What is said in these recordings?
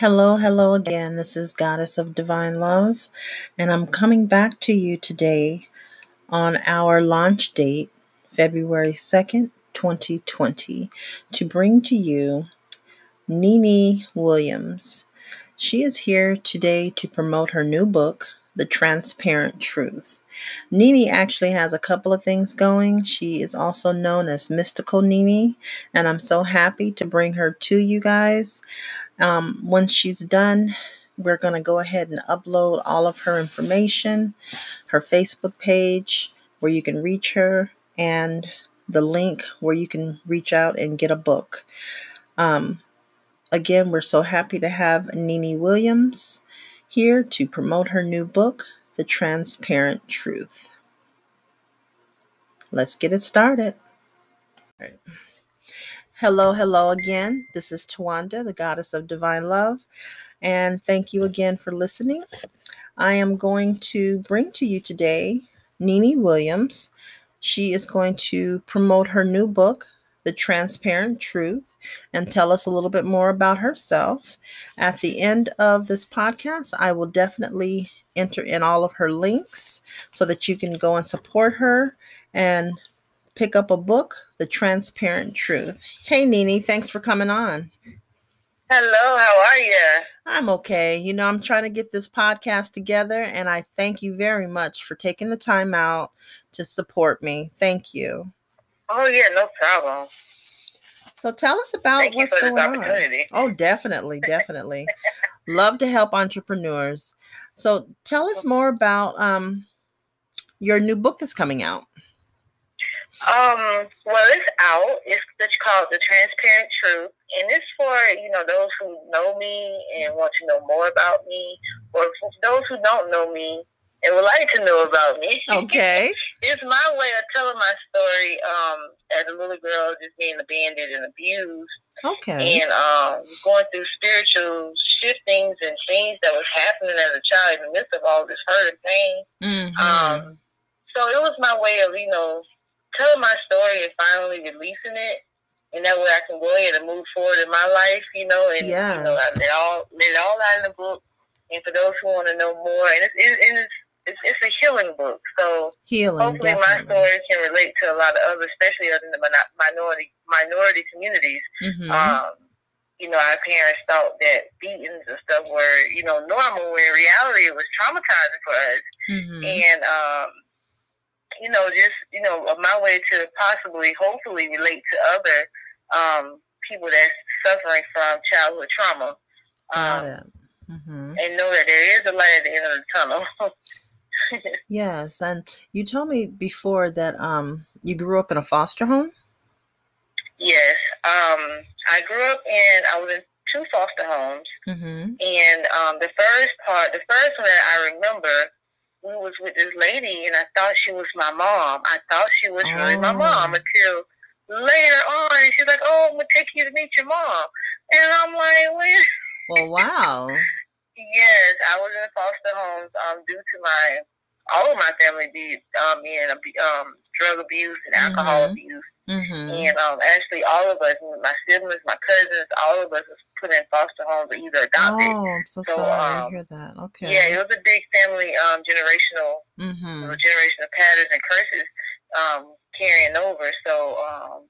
Hello, hello again. This is Goddess of Divine Love, and I'm coming back to you today on our launch date, February 2nd, 2020, to bring to you Nene Williams. She is here today to promote her new book, The Transparent Truth. Nene actually has a couple of things going. She is also known as Mystical Nene, and I'm so happy to bring her to you guys. Um, once she's done, we're going to go ahead and upload all of her information, her Facebook page where you can reach her, and the link where you can reach out and get a book. Um, again, we're so happy to have Nene Williams here to promote her new book, The Transparent Truth. Let's get it started. Hello, hello again. This is Tawanda, the goddess of divine love, and thank you again for listening. I am going to bring to you today Nene Williams. She is going to promote her new book, The Transparent Truth, and tell us a little bit more about herself. At the end of this podcast, I will definitely enter in all of her links so that you can go and support her and pick up a book, The Transparent Truth. Hey, Nene, thanks for coming on. Hello, how are you? I'm okay. You know, I'm trying to get this podcast together, and I thank you very much for taking the time out to support me. Thank you. Oh, yeah, no problem. So tell us about thank what's going on. Oh, definitely, definitely. Love to help entrepreneurs. So tell us more about um, your new book that's coming out. Um, well, it's out. It's, it's called The Transparent Truth. And it's for, you know, those who know me and want to know more about me, or those who don't know me and would like to know about me. Okay. it's my way of telling my story um, as a little girl just being abandoned and abused. Okay. And um, going through spiritual shiftings and things that was happening as a child in the midst of all this hurt and pain. Mm-hmm. Um, so it was my way of, you know, telling my story and finally releasing it, and that way I can go ahead and move forward in my life, you know, and yes. you know, I let all let all out in the book. And for those who want to know more, and it's, it's, it's, it's a healing book, so healing. Hopefully, definitely. my story can relate to a lot of others, especially other than the minority minority communities. Mm-hmm. Um, you know, our parents thought that beatings and stuff were, you know, normal. When in reality, it was traumatizing for us. Mm-hmm. And um, you know, just you know, my way to possibly, hopefully, relate to other um, people that's suffering from childhood trauma, um, mm-hmm. and know that there is a light at the end of the tunnel. yes, and you told me before that um, you grew up in a foster home. Yes, um, I grew up in. I was in two foster homes, mm-hmm. and um, the first part, the first one that I remember we was with this lady, and I thought she was my mom. I thought she was oh. really my mom oh. until later on. And she's like, "Oh, I'm gonna take you to meet your mom," and I'm like, "When?" Well, wow. yes, I was in foster homes um, due to my all of my family be um, being um, drug abuse and alcohol mm-hmm. abuse. Mm-hmm. And um, actually, all of us, my siblings, my cousins, all of us was put in foster homes or either adopted. Oh, I'm so, so sorry um, to hear that. Okay. Yeah, it was a big family um, generational, mm-hmm. generational patterns and curses um, carrying over. So um,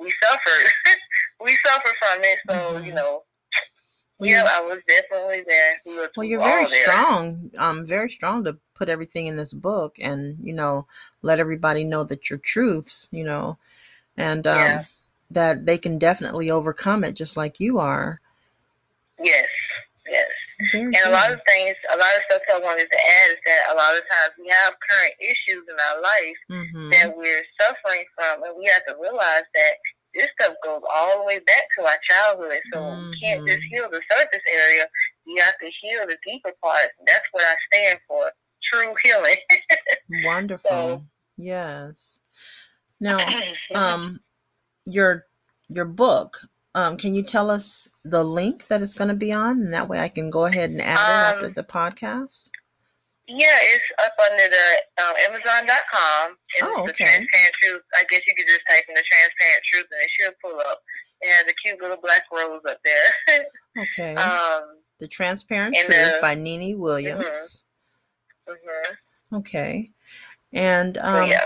we suffered. we suffered from it. So Mm-hmm. you know, Well, yeah, I was definitely there. We Well, you're very there. strong. Um, very strong to put everything in this book and you know let everybody know that your truths. You know, and um, Yeah. that they can definitely overcome it just like you are. Yes, yes. Very And a lot of things, a lot of stuff I wanted to add is that a lot of times we have current issues in our life Mhm. that we're suffering from, and we have to realize that this stuff goes all the way back to our childhood. So we can't just Mhm. heal the surface area; you have to heal the deeper parts. That's what I stand for: true healing. Wonderful. So- yes. Now, um, your your book. Um, can you tell us the link that it's going to be on, and that way I can go ahead and add it after Um, the podcast. Yeah, it's up under the um, Amazon.com. It's Oh, the. Transparent Truth. I guess you could just type in the Transparent Truth, and it should pull up. It has a cute little black rose up there. Okay. Um, The Transparent Truth the, by Nene Williams. Mm-hmm. Mm-hmm. Okay. And um, yeah.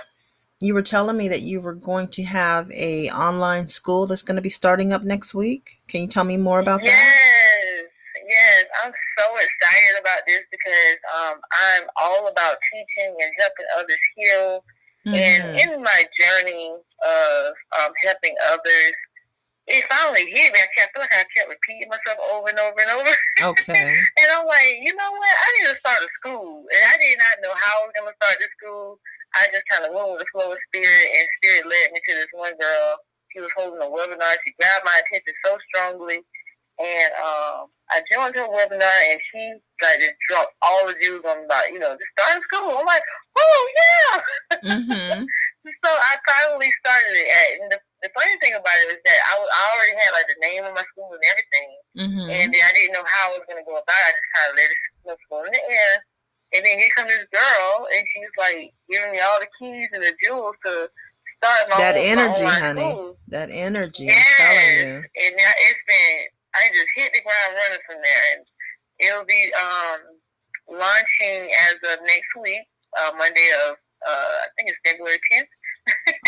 you were telling me that you were going to have a online school that's going to be starting up next week. Can you tell me more about yes. that? Yes, I'm so excited about this because um, I'm all about teaching and helping others heal. Mm-hmm. And in my journey of um, helping others, it finally hit me. I kept feel like I kept repeating myself over and over and over. Okay. and I'm like, you know what? I need to start a school. And I did not know how I was gonna start the school. I just kind of went with the flow of spirit, and spirit led me to this one girl. She was holding a webinar. She grabbed my attention so strongly, and um, I joined her webinar, and she like just dropped all the jewels on about you know just starting school. I'm like, oh yeah. Mm-hmm. so I finally started it. And the the funny thing about it is that I, was, I already had like the name of my school and everything, mm-hmm. and then I didn't know how I was gonna go about it. I just kind of let it float in the air, and then here comes this girl, and she's like giving me all the keys and the jewels to start my that own, energy, my honey. School. That energy. Yes. I'm telling you. And now it's been. I just hit the ground running from there, and it'll be um launching as of next week, uh, Monday of uh, I think it's February tenth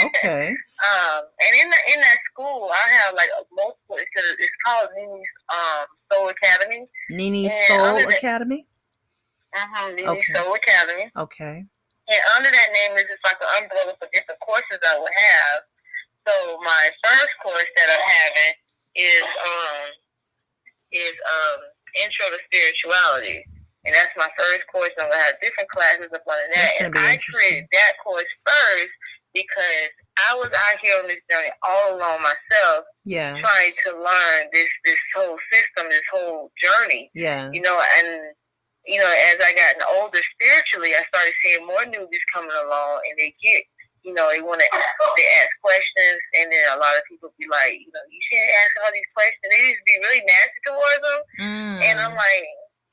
okay. um, and in the, in that school, I have like multiple. It's, it's called Nene's um, Soul Academy. Nene's Soul Academy. Mm-hmm. Nene's okay. Soul Academy. Okay. And under that name is just like an umbrella for different courses I would have. So my first course that I'm having is um is um intro to spirituality. And that's my first course. I'm gonna have different classes up under that. And I created that course first because I was out here on this journey all alone myself. Yeah. Trying to learn this this whole system, this whole journey. Yeah. You know, and you know, as I gotten older spiritually, I started seeing more newbies coming along, and they get, you know, they want to, they ask questions, and then a lot of people be like, you know, you shouldn't ask all these questions. They just be really nasty towards them, mm. and I'm like,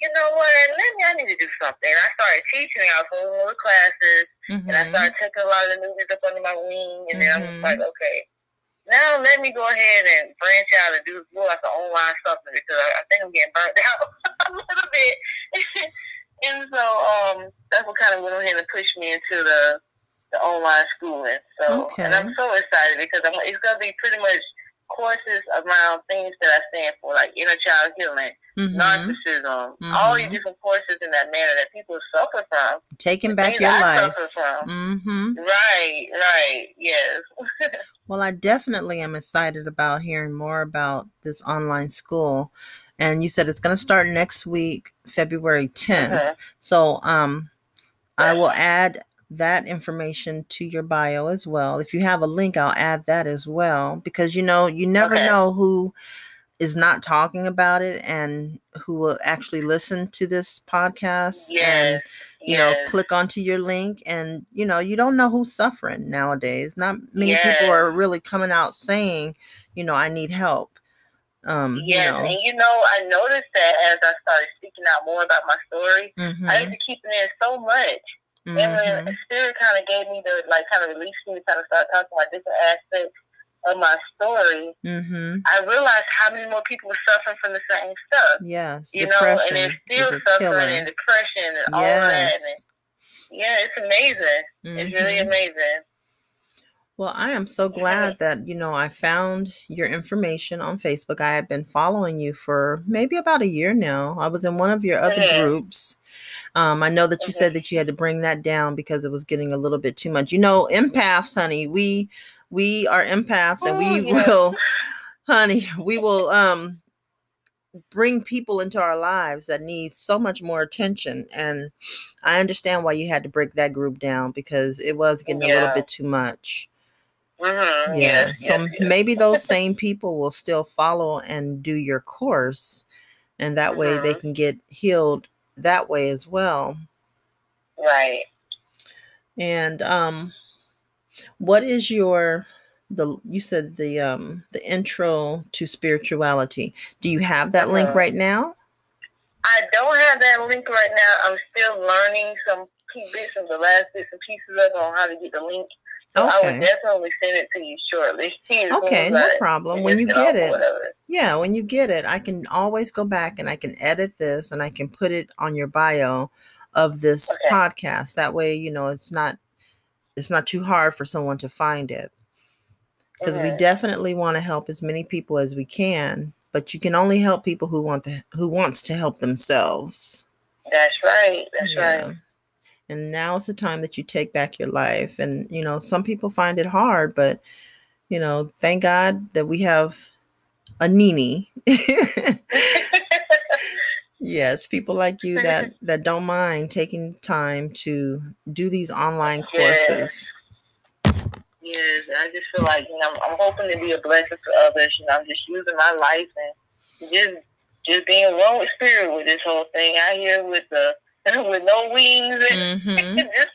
you know what? Let me. I need to do something. I started teaching. I was holding little classes, mm-hmm. and I mm-hmm. started taking a lot of the newbies up under my wing. And mm-hmm. then I'm like, okay, now let me go ahead and branch out and do more like an online something because I, I think I'm getting burnt out a little bit. and so um, that's what kind of went ahead and pushed me into the the online schooling. So, okay. and I'm so excited because I'm, it's going to be pretty much courses around things that I stand for, like inner child healing, mm-hmm. narcissism, mm-hmm. all these different courses in that manner that people suffer from. Taking back your life. Mm-hmm. Right, right, yes. well, I definitely am excited about hearing more about this online school. And you said it's going to start next week, February 10th. Mm-hmm. So, um, I will add that information to your bio as well. If you have a link, I'll add that as well because you know, you never okay. know who is not talking about it and who will actually listen to this podcast yes. and you yes. know click onto your link and you know you don't know who's suffering nowadays not many yes. people are really coming out saying you know i need help um yes you know. and you know i noticed that as i started speaking out more about my story mm-hmm. i used to keep it in so much Mm-hmm. And then. Spirit kind of gave me the, like, kind of released me to kind of start talking about different aspects of my story. Mm-hmm. I realized how many more people were suffering from the same stuff. Yes. You know, and they're still suffering and depression and yes. all that. And yeah, it's amazing. Mm-hmm. It's really mm-hmm. amazing. Well, I am so glad that, you know, I found your information on Facebook. I have been following you for maybe about a year now. I was in one of your other mm-hmm. groups. Um, I know that you mm-hmm. said that you had to bring that down because it was getting a little bit too much. You know, empaths, honey, we we are empaths and we oh, yeah. will honey, we will um bring people into our lives that need so much more attention and I understand why you had to break that group down because it was getting yeah. a little bit too much. Mm-hmm. Yeah. Yes, so yes. maybe those same people will still follow and do your course, and that mm-hmm. way they mm-hmm. can get healed that way as well. Right. And um, what is your the you said the um the intro to spirituality? Do you have that mm-hmm. link right now? I don't have that link right now. I'm still learning some of the last bits and pieces of on how to get the link So okay. I will definitely send it to you shortly. okay, no problem. When you get it, yeah, when you get it, I can always go back and I can edit this and I can put it on your bio of this okay. podcast. That way, you know, it's not it's not too hard for someone to find it. Because mm-hmm. we definitely want to help as many people as we can, but you can only help people who want to who wants to help themselves. That's right. That's yeah. right and now is the time that you take back your life. And you know some people find it hard but you know thank god that we have a nene yes people like you that that don't mind taking time to do these online courses. Yes, i just feel like you know I'm, I'm hoping to be a blessing to others you know i'm just using my life and just just being one with spirit with this whole thing. Out here with the with no wings and mm-hmm. just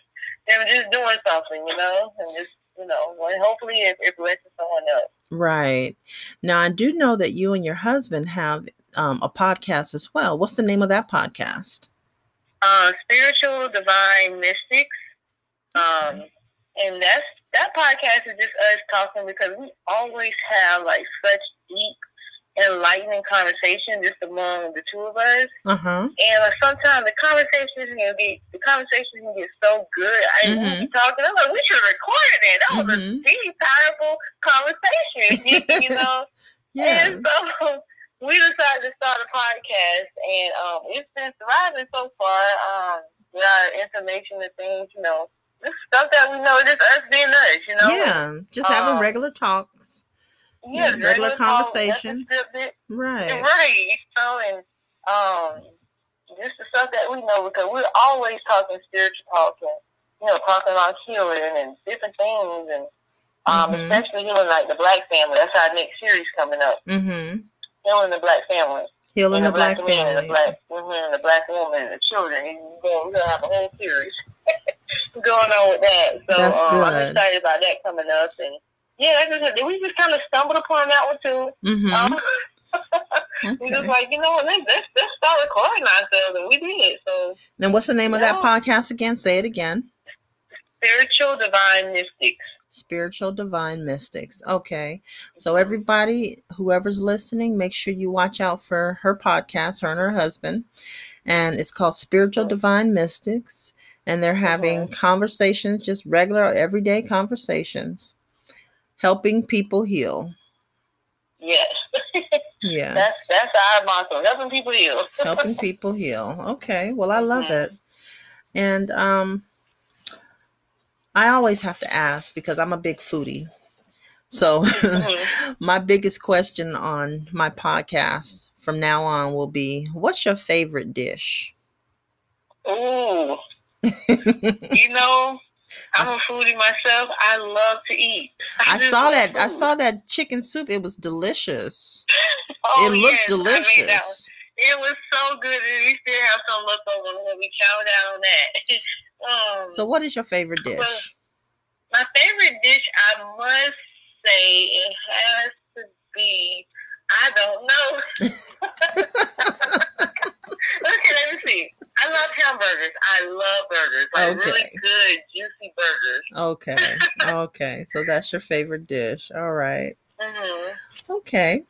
and just doing something, you know, and just you know, and hopefully it, it blesses someone else. Right. Now I do know that you and your husband have um, a podcast as well. What's the name of that podcast? Uh, Spiritual Divine Mystics. Um, and that's that podcast is just us talking because we always have like such deep enlightening conversation just among the two of us. Uh-huh. And like sometimes the conversations can get the conversations can get so good. I mm-hmm. be talking. I'm like, we should record it. That was mm-hmm. a deep, powerful conversation. you know. yeah. And so we decided to start a podcast, and um, it's been thriving so far. Um, with our information and things, you know. Stuff that we know, just us being us, you know. Yeah, just having um, regular talks yeah, regular conversations. Right. Right. So and um just the stuff that we know because we're always talking spiritual talk and you know, talking about healing and different things and um mm-hmm. especially healing like the black family. That's our next series coming up. Mm-hmm. Healing the black family. Healing the, the, black, black family. The black, mm-hmm, the black woman and the children. And we're gonna have a whole series going on with that. So um. I'm excited about that coming up and yeah, we just kind of stumbled upon that one too. Mm-hmm. Um, okay. we just like, you know what, let's, let's, start recording ourselves, and we did. So, then what's the name of that podcast again? Say it again. Spiritual Divine Mystics. Spiritual Divine Mystics. Okay. So, everybody, whoever's listening, make sure you watch out for her podcast, her and her husband. And it's called Spiritual Divine Mystics. And they're having mm-hmm. conversations, just regular, everyday conversations helping people heal. Yes. yeah. That's that's our motto. Helping people heal. helping people heal. Okay. Well, I love mm-hmm. it. And um I always have to ask because I'm a big foodie. So mm-hmm. my biggest question on my podcast from now on will be what's your favorite dish? Ooh. you know, I'm a foodie myself. I love to eat. I, I saw that. Food. I saw that chicken soup. It was delicious. oh, it looked yes. delicious. it was so good, and we still have some left over when we chow down on that. um, so, what is your favorite dish? My favorite dish, I must say, it has to be. I don't know. okay, let me see. I love hamburgers. I love burgers. Like okay. really good, juicy burgers. Okay. okay. So that's your favorite dish. All right. mm-hmm. Okay.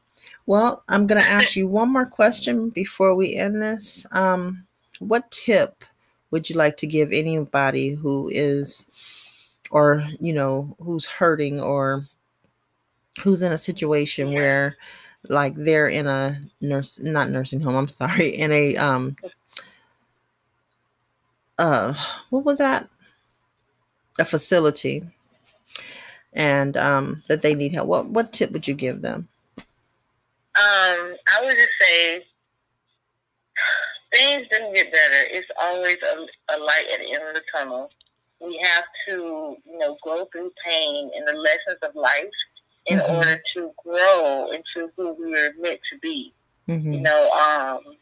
Well, I'm going to ask you one more question before we end this. Um, what tip would you like to give anybody who is, or, you know, who's hurting or who's in a situation where, like, they're in a nurse, not nursing home, I'm sorry, in a um, uh what was that? A facility. And um that they need help. What what tip would you give them? Um i would just say things didn't get better. It's always a, a light at the end of the tunnel. We have to you know go through pain and the lessons of life in mm-hmm. order to grow into who we are meant to be. Mm-hmm. you know um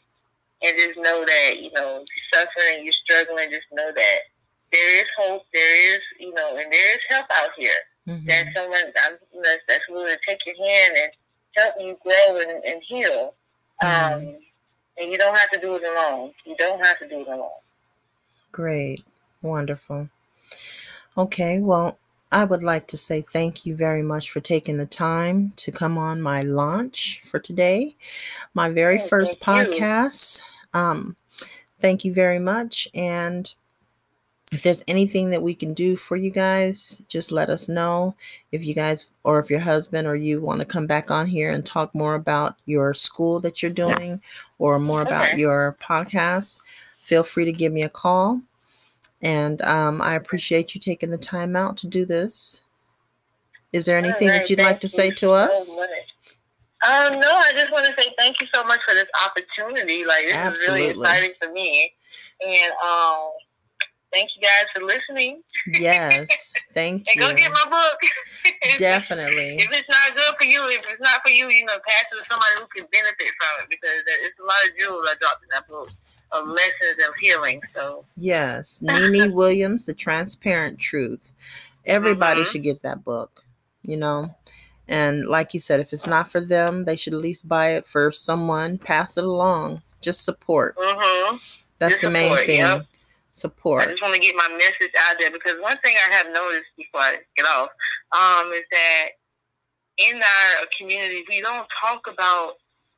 and just know that you know you're suffering, you're struggling. Just know that there is hope. There is you know, and there is help out here. Mm-hmm. There's someone that's, that's willing to take your hand and help you grow and, and heal. Mm-hmm. Um, and you don't have to do it alone. You don't have to do it alone. Great, wonderful. Okay, well, I would like to say thank you very much for taking the time to come on my launch for today, my very Oh, first podcast. you. Um, thank you very much. And if there's anything that we can do for you guys, just let us know. If you guys, or if your husband or you want to come back on here and talk more about your school that you're doing or more about Okay. your podcast, feel free to give me a call. And um, I appreciate you taking the time out to do this. Is there anything that you'd like to you say to us? Um, no, I just want to say thank you so much for this opportunity. Like this is really exciting for me, and um, thank you guys for listening. Yes, thank you. And go get my book. Definitely. If it's not good for you, if it's not for you, you know, pass it to somebody who can benefit from it because it's a lot of jewels I dropped in that book of lessons of healing. So Yes, Nene Williams, The Transparent Truth. Everybody Mhm. should get that book, you know. And like you said, if it's not for them, they should at least buy it for someone, pass it along. Just support. hmm That's Just the main thing. yep. I just want to get my message out there because one thing I have noticed before I get off um, is that in our community we don't talk about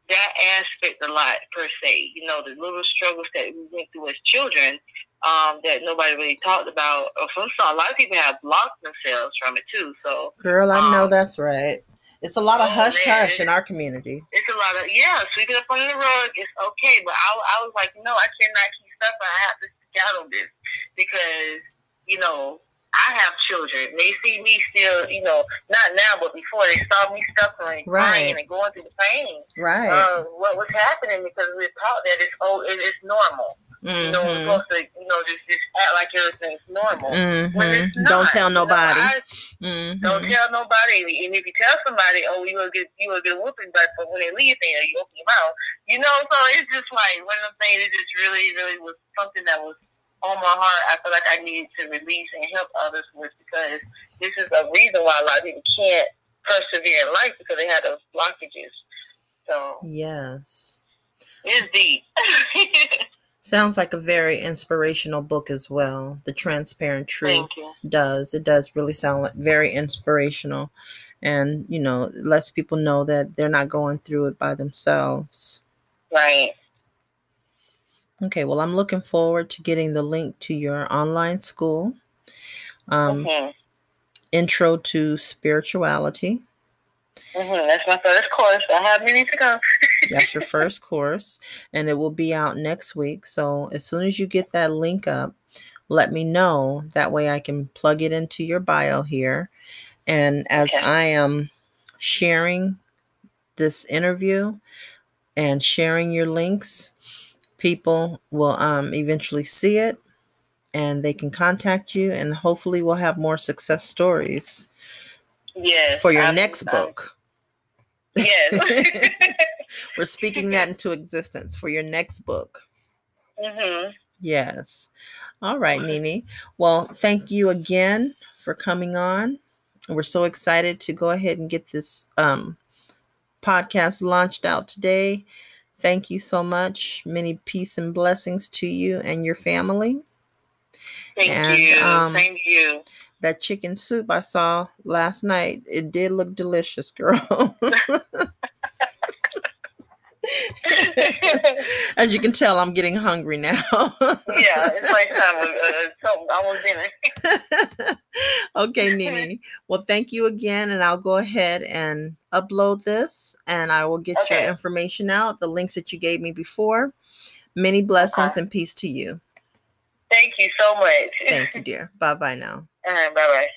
that aspect a lot per se. You know, the little struggles that we went through as children um, that nobody really talked about. Or First of all, a lot of people have blocked themselves from it too. So Girl, I know Um, that's right. It's a lot of oh, hush man. hush in our community. it's a lot of yeah, sweep it up under the rug. It's okay, but I, I was like, no, I cannot keep stuff. I have to speak out on this because you know I have children. They see me still, you know, not now, but before they saw me suffering, Right. crying, and going through the pain. Right. Um, what was happening because we're taught that it's oh, it is normal. You know, we're hmm supposed to, you know, just just act like everything's normal. When it's hmm Don't tell nobody. I- hmm don't tell nobody. And if you tell somebody, oh, you will get you will get a whooping, but but when they leave there, you open your mouth. You know, so it's just like one of them things. It just really, really was something that was on my heart. I feel like I needed to release and help others with because this is a reason why a lot of people can't persevere in life because they have those blockages. So Yes. it's deep. Sounds like a very inspirational book as well. The Transparent Truth does. It does really sound like very inspirational. And, you know, lets people know that they're not going through it by themselves. Right. Okay, well, I'm looking forward to getting the link to your online school, um, Intro to Spirituality. hmm That's my first course. I have many to go. That's your first course, and it will be out next week. So as soon as you get that link up, let me know. That way I can plug it into your bio here. And as Okay. I am sharing this interview and sharing your links, people will um, eventually see it and they can contact you, and hopefully, we'll have more success stories Yes. for your I'm- next I'm- book. Yes. We're speaking that into existence for your next book. hmm Yes. All right, Nene. Well, thank you again for coming on. We're so excited to go ahead and get this um, podcast launched out today. Thank you so much. Many peace and blessings to you and your family. Thank And, you. um, Thank you. That chicken soup I saw last night, it did look delicious, girl. As you can tell, I'm getting hungry now. yeah, it's my time. Uh, almost dinner. okay, Nene. Well, thank you again, and I'll go ahead and upload this, and I will get Okay. your information out, the links that you gave me before. Many blessings Okay. and peace to you. Thank you so much. Thank you, dear. Bye bye now. Uh, bye bye.